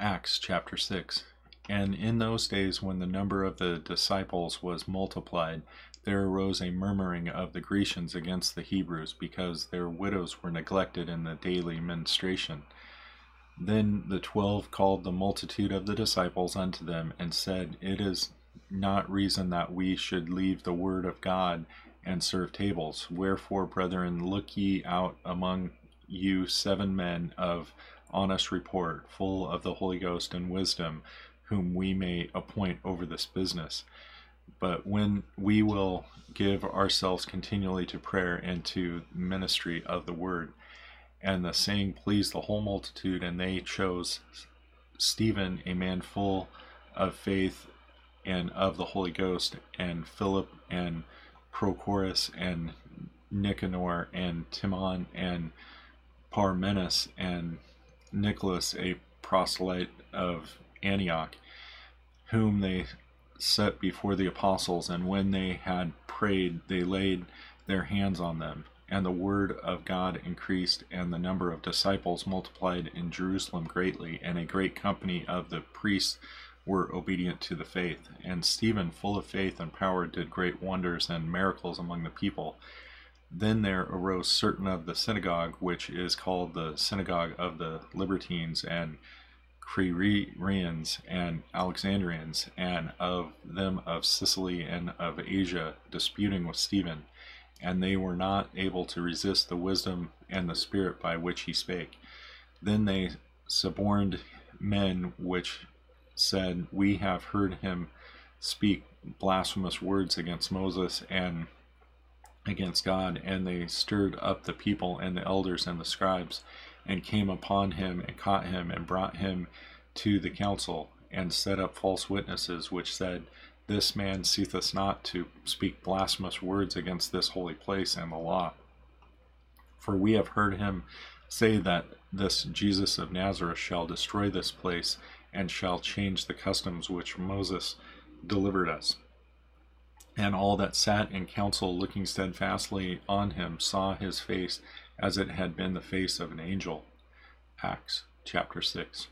Acts chapter 6. And in those days, when the number of the disciples was multiplied, there arose a murmuring of the Grecians against the Hebrews, because their widows were neglected in the daily ministration. Then the twelve called the multitude of the disciples unto them, and said, It is not reason that we should leave the word of God and serve tables. Wherefore, brethren, look ye out among you seven men of honest report, full of the Holy Ghost and wisdom, whom we may appoint over this business. But when we will give ourselves continually to prayer and to ministry of the word, and the saying pleased the whole multitude, and they chose Stephen, a man full of faith and of the Holy Ghost, and Philip and Prochorus and Nicanor and Timon and Parmenas and Nicholas, a proselyte of Antioch, whom they set before the apostles, and when they had prayed, they laid their hands on them. And the word of God increased, and the number of disciples multiplied in Jerusalem greatly, and a great company of the priests were obedient to the faith. And Stephen, full of faith and power, did great wonders and miracles among the people. Then there arose certain of the synagogue, which is called the synagogue of the Libertines and Cyrenians and Alexandrians, and of them of Cilicia and of Asia, disputing with Stephen. And they were not able to resist the wisdom and the spirit by which he spake. Then they suborned men which said, We have heard him speak blasphemous words against Moses and against God, and they stirred up the people and the elders and the scribes, and came upon him and caught him and brought him to the council, and set up false witnesses, which said, This man ceaseth not to speak blasphemous words against this holy place and the law. For we have heard him say that this Jesus of Nazareth shall destroy this place and shall change the customs which Moses delivered us. And all that sat in council, looking steadfastly on him, saw his face as it had been the face of an angel. Acts chapter 6.